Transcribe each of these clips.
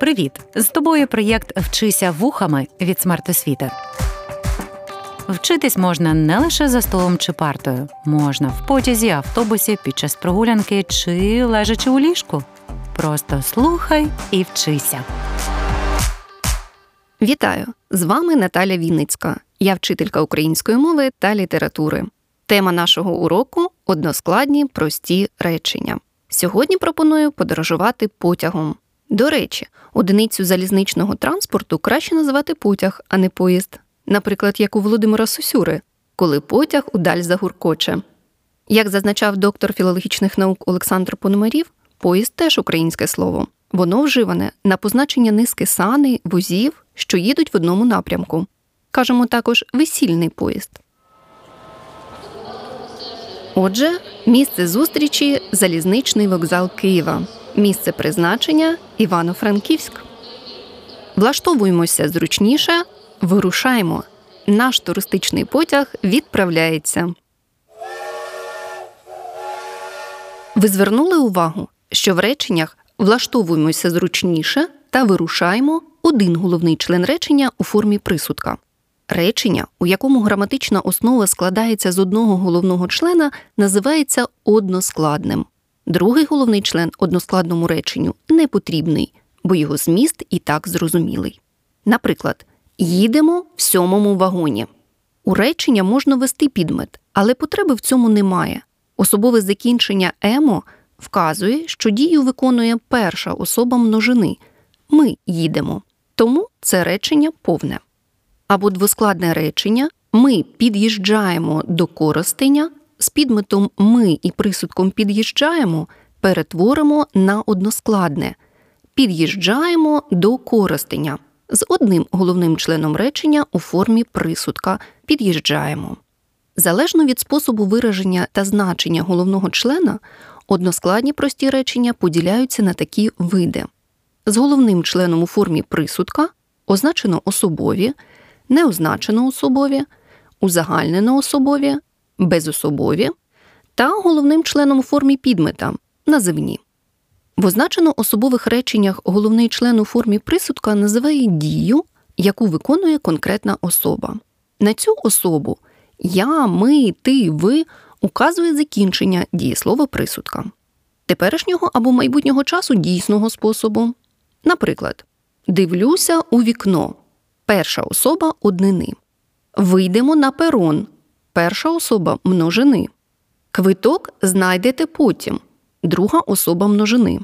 Привіт! З тобою проєкт Вчися вухами від смертосвіти. Вчитись можна не лише за столом чи партою, можна в потязі, автобусі, під час прогулянки чи лежачи у ліжку. Просто слухай і вчися. Вітаю! З вами Наталя Вінницька. Я вчителька української мови та літератури. Тема нашого уроку односкладні прості речення. Сьогодні пропоную подорожувати потягом. До речі, одиницю залізничного транспорту краще називати потяг, а не поїзд, наприклад, як у Володимира Сусюри, коли потяг удаль загуркоче. Як зазначав доктор філологічних наук Олександр Пономарів, поїзд теж українське слово. Воно вживане на позначення низки сани, вузів, що їдуть в одному напрямку. Кажемо також весільний поїзд. Отже, місце зустрічі залізничний вокзал Києва. Місце призначення Івано-Франківськ. Влаштовуємося зручніше, вирушаємо. Наш туристичний потяг відправляється. Ви звернули увагу, що в реченнях влаштовуємося зручніше та вирушаємо один головний член речення у формі присудка. Речення, у якому граматична основа складається з одного головного члена, називається односкладним. Другий головний член односкладному реченню не потрібний, бо його зміст і так зрозумілий. Наприклад, їдемо в сьомому вагоні. У речення можна вести підмет, але потреби в цьому немає. Особове закінчення емо вказує, що дію виконує перша особа множини. Ми їдемо. Тому це речення повне. Або двоскладне речення ми під'їжджаємо до коростеня з підметом ми і присудком під'їжджаємо перетворимо на односкладне. Під'їжджаємо до коростеня з одним головним членом речення у формі присудка під'їжджаємо. Залежно від способу вираження та значення головного члена, односкладні прості речення поділяються на такі види. З головним членом у формі присудка означено особові, неозначено особові, узагальнено особові, безособові та головним членом у формі підмета називні. В означено особових реченнях головний член у формі присудка називає дію, яку виконує конкретна особа. На цю особу я, ми, ти, ви указує закінчення дієслова присудка, теперішнього або майбутнього часу дійсного способу. Наприклад, дивлюся у вікно перша особа однини. Вийдемо на перон перша особа множини. Квиток знайдете потім друга особа множини.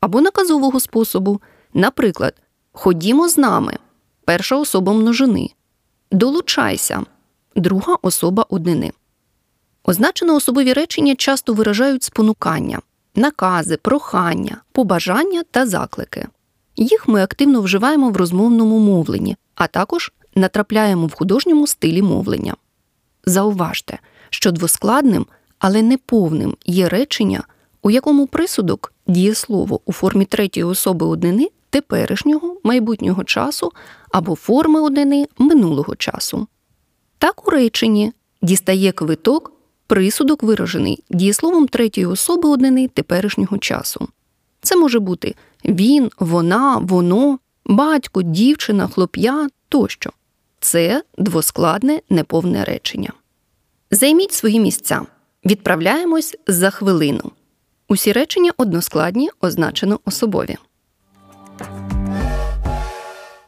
Або наказового способу, наприклад, Ходімо з нами перша особа множини. Долучайся друга особа однини. Означено особові речення часто виражають спонукання, накази, прохання, побажання та заклики. Їх ми активно вживаємо в розмовному мовленні, а також натрапляємо в художньому стилі мовлення. Зауважте, що двоскладним, але не повним є речення, у якому присудок дієслово у формі третьої особи однини теперішнього майбутнього часу або форми однини минулого часу. Так у реченні дістає квиток присудок виражений дієсловом третьої особи однини теперішнього часу. Це може бути він, вона, воно, батько, дівчина, хлоп'я тощо. Це двоскладне неповне речення. Займіть свої місця. Відправляємось за хвилину. Усі речення односкладні означено особові.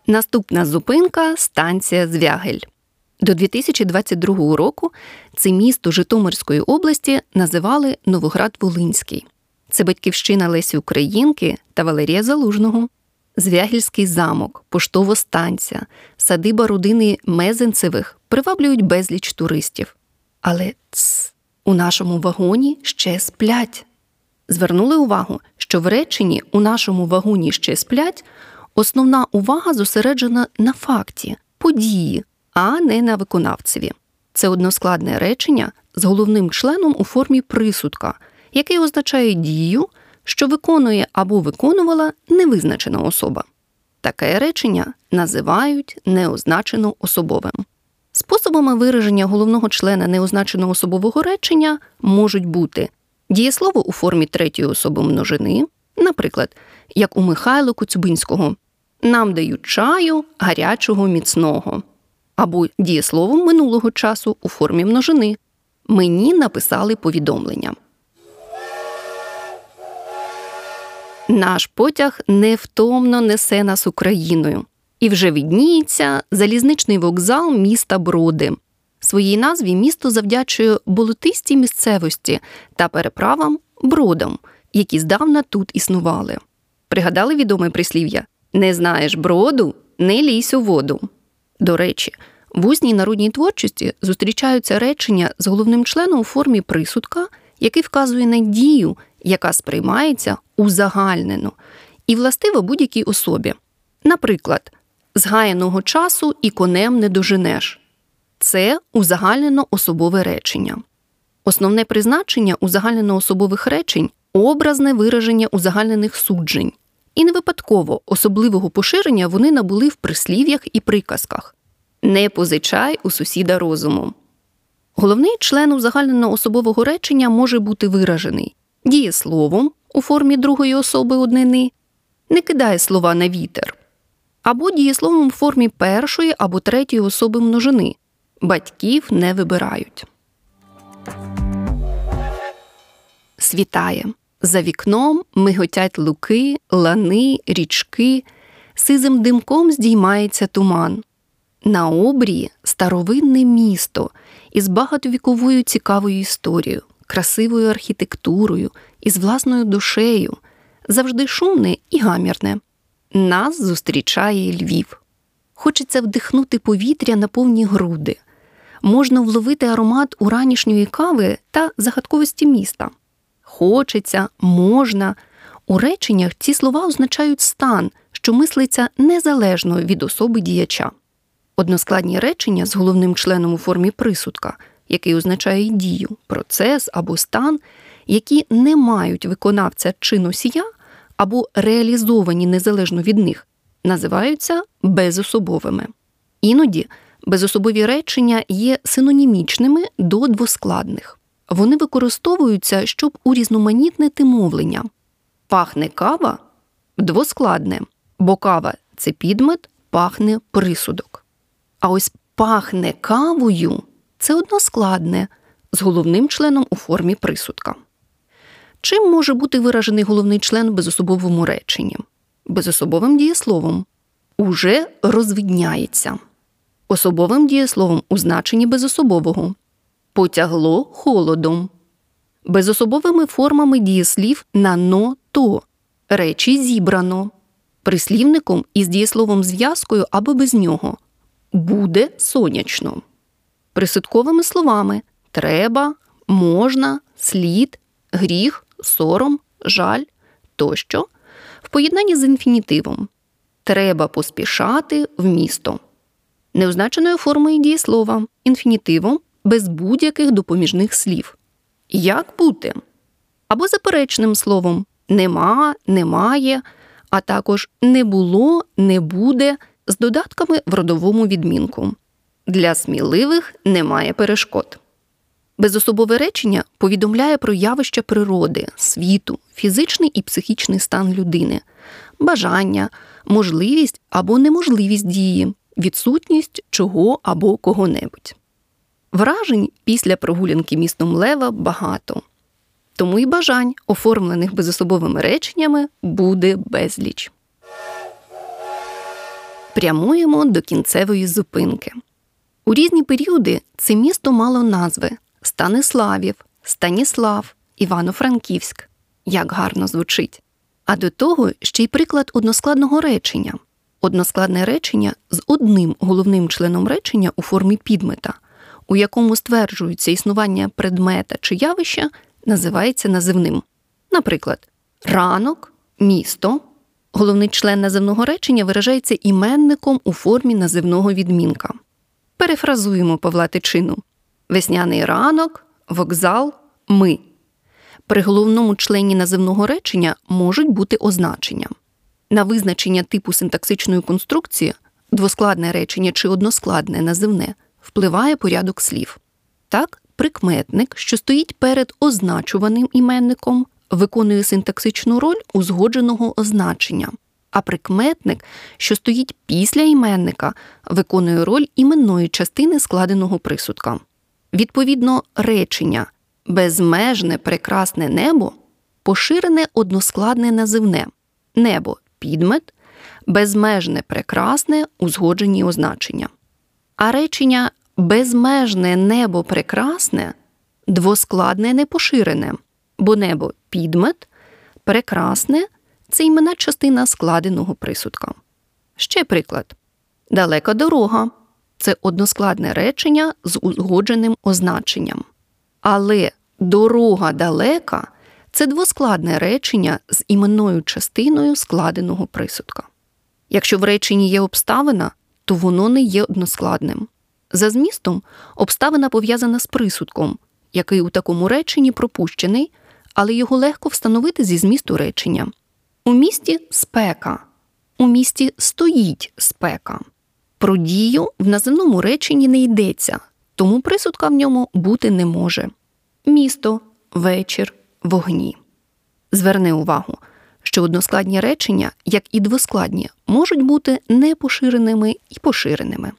Наступна зупинка станція Звягель. До 2022 року це місто Житомирської області називали Новоград Волинський. Це батьківщина Лесі Українки та Валерія Залужного. Звягільський замок, поштова станція, садиба родини Мезенцевих приваблюють безліч туристів. Але ц, у нашому вагоні ще сплять. Звернули увагу, що в реченні у нашому вагоні ще сплять основна увага зосереджена на факті, події, а не на виконавцеві. Це односкладне речення з головним членом у формі присудка, який означає дію що виконує або виконувала невизначена особа. Таке речення називають неозначено особовим. Способами вираження головного члена неозначеного особового речення можуть бути дієслово у формі третьої особи множини, Наприклад, як у Михайла Коцюбинського нам дають чаю гарячого міцного або дієсловом минулого часу у формі множини. Мені написали повідомлення. Наш потяг невтомно несе нас Україною і вже відніється залізничний вокзал міста Броди. Своїй назві місто завдячує болотистій місцевості та переправам бродам, які здавна тут існували. Пригадали відоме прислів'я Не знаєш броду, не лізь у воду. До речі, в усній народній творчості зустрічаються речення з головним членом у формі присудка, який вказує на дію, яка сприймається узагальнено, і властиво будь-якій особі. Наприклад, згаяного часу і конем не доженеш. Це узагальнено особове речення. Основне призначення узагальнено особових речень образне вираження узагальнених суджень. І не випадково особливого поширення вони набули в прислів'ях і приказках не позичай у сусіда розуму. Головний член узагальненого особового речення може бути виражений дієсловом у формі другої особи однини, не кидає слова на вітер, або дієсловом у формі першої або третьої особи множини. Батьків не вибирають. Світає. За вікном миготять луки, лани, річки, сизим димком здіймається туман. На обрії старовинне місто із багатовіковою цікавою історією, красивою архітектурою, із власною душею, завжди шумне і гамірне. Нас зустрічає Львів. Хочеться вдихнути повітря на повні груди. Можна вловити аромат уранішньої кави та загадковості міста. Хочеться, можна. У реченнях ці слова означають стан, що мислиться незалежно від особи діяча. Односкладні речення з головним членом у формі присудка, який означає дію, процес або стан, які не мають виконавця чи носія або реалізовані незалежно від них, називаються безособовими. Іноді безособові речення є синонімічними до двоскладних. Вони використовуються, щоб урізноманітнити мовлення. Пахне кава двоскладне, бо кава це підмет, пахне присудок. А ось пахне кавою це односкладне з головним членом у формі присудка. Чим може бути виражений головний член в безособовому реченні? Безособовим дієсловом. Уже розвидняється, особовим дієсловом у значенні безособового потягло холодом, безособовими формами дієслів на но то. Речі зібрано, прислівником із дієсловом зв'язкою або без нього. Буде сонячно, присудковими словами треба, можна, слід, гріх, сором, жаль тощо в поєднанні з інфінітивом треба поспішати в місто, неозначеною формою дієслова, інфінітивом без будь-яких допоміжних слів. Як бути? Або заперечним словом нема, немає, а також не було, не буде з додатками в родовому відмінку. Для сміливих немає перешкод. Безособове речення повідомляє про явища природи, світу, фізичний і психічний стан людини, бажання, можливість або неможливість дії, відсутність чого або кого-небудь. Вражень після прогулянки містом Лева багато, тому і бажань, оформлених безособовими реченнями, буде безліч. Прямуємо до кінцевої зупинки. У різні періоди це місто мало назви Станиславів, Станіслав, Івано-Франківськ. Як гарно звучить. А до того ще й приклад односкладного речення. Односкладне речення з одним головним членом речення у формі підмета, у якому стверджується існування предмета чи явища, називається називним. Наприклад, ранок, місто. Головний член називного речення виражається іменником у формі називного відмінка. Перефразуємо Павла Тичину весняний ранок, вокзал, ми. При головному члені називного речення можуть бути означення. На визначення типу синтаксичної конструкції двоскладне речення чи односкладне називне впливає порядок слів. Так, прикметник, що стоїть перед означуваним іменником, виконує синтаксичну роль узгодженого означення, а прикметник, що стоїть після іменника, виконує роль іменної частини складеного присудка. Відповідно, речення безмежне прекрасне небо поширене односкладне називне небо підмет, безмежне прекрасне узгоджені означення. А речення безмежне небо прекрасне двоскладне непоширене, бо небо підмет, прекрасне це імена частина складеного присудка. Ще приклад. Далека дорога це односкладне речення з узгодженим означенням. Але дорога далека це двоскладне речення з іменною частиною складеного присудка. Якщо в реченні є обставина, то воно не є односкладним. За змістом, обставина пов'язана з присудком, який у такому реченні пропущений, але його легко встановити зі змісту речення. У місті спека, у місті стоїть спека. Про дію в наземному реченні не йдеться, тому присудка в ньому бути не може. Місто, вечір, вогні. Зверни увагу, що односкладні речення, як і двоскладні, можуть бути непоширеними і поширеними.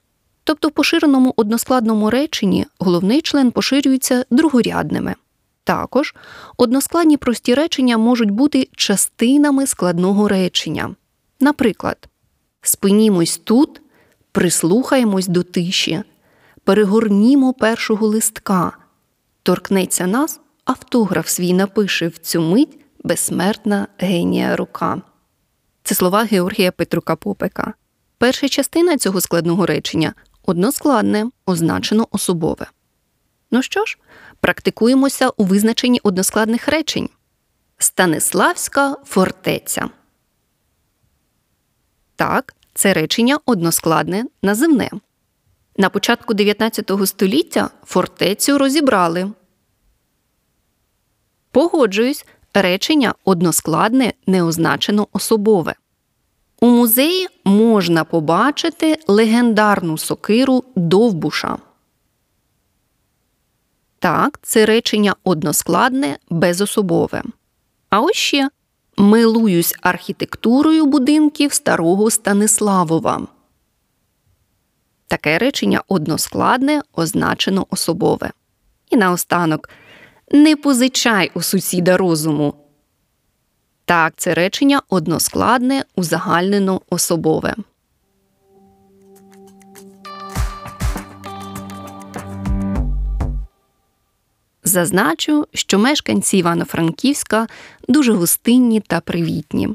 Тобто в поширеному односкладному реченні головний член поширюється другорядними. Також односкладні прості речення можуть бути частинами складного речення. Наприклад, спинімось тут, прислухаємось до тиші, перегорнімо першого листка, торкнеться нас, автограф свій напише в цю мить безсмертна генія рука. Це слова Георгія Петрука Попека. Перша частина цього складного речення односкладне, означено особове. Ну що ж, практикуємося у визначенні односкладних речень. Станиславська фортеця. Так, це речення односкладне називне. На початку 19 століття фортецю розібрали. Погоджуюсь, речення односкладне неозначено особове. У музеї можна побачити легендарну сокиру довбуша. Так, це речення односкладне, безособове. А ось ще милуюсь архітектурою будинків старого Станиславова. Таке речення односкладне, означено особове. І наостанок не позичай у сусіда розуму. Так, це речення односкладне, узагальнено особове. Зазначу, що мешканці Івано-Франківська дуже гостинні та привітні.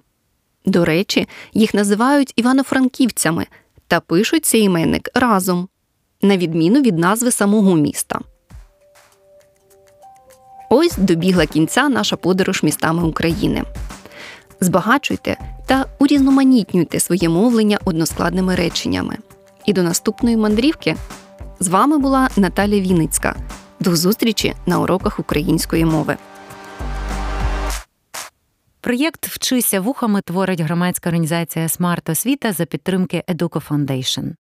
До речі, їх називають івано-франківцями та пишуть цей іменник разом, на відміну від назви самого міста. Ось добігла кінця наша подорож містами України. Збагачуйте та урізноманітнюйте своє мовлення односкладними реченнями. І до наступної мандрівки з вами була Наталя Вінницька. До зустрічі на уроках української мови. Проєкт Вчися вухами творить громадська організація Смарт Освіта за підтримки Educo Foundation.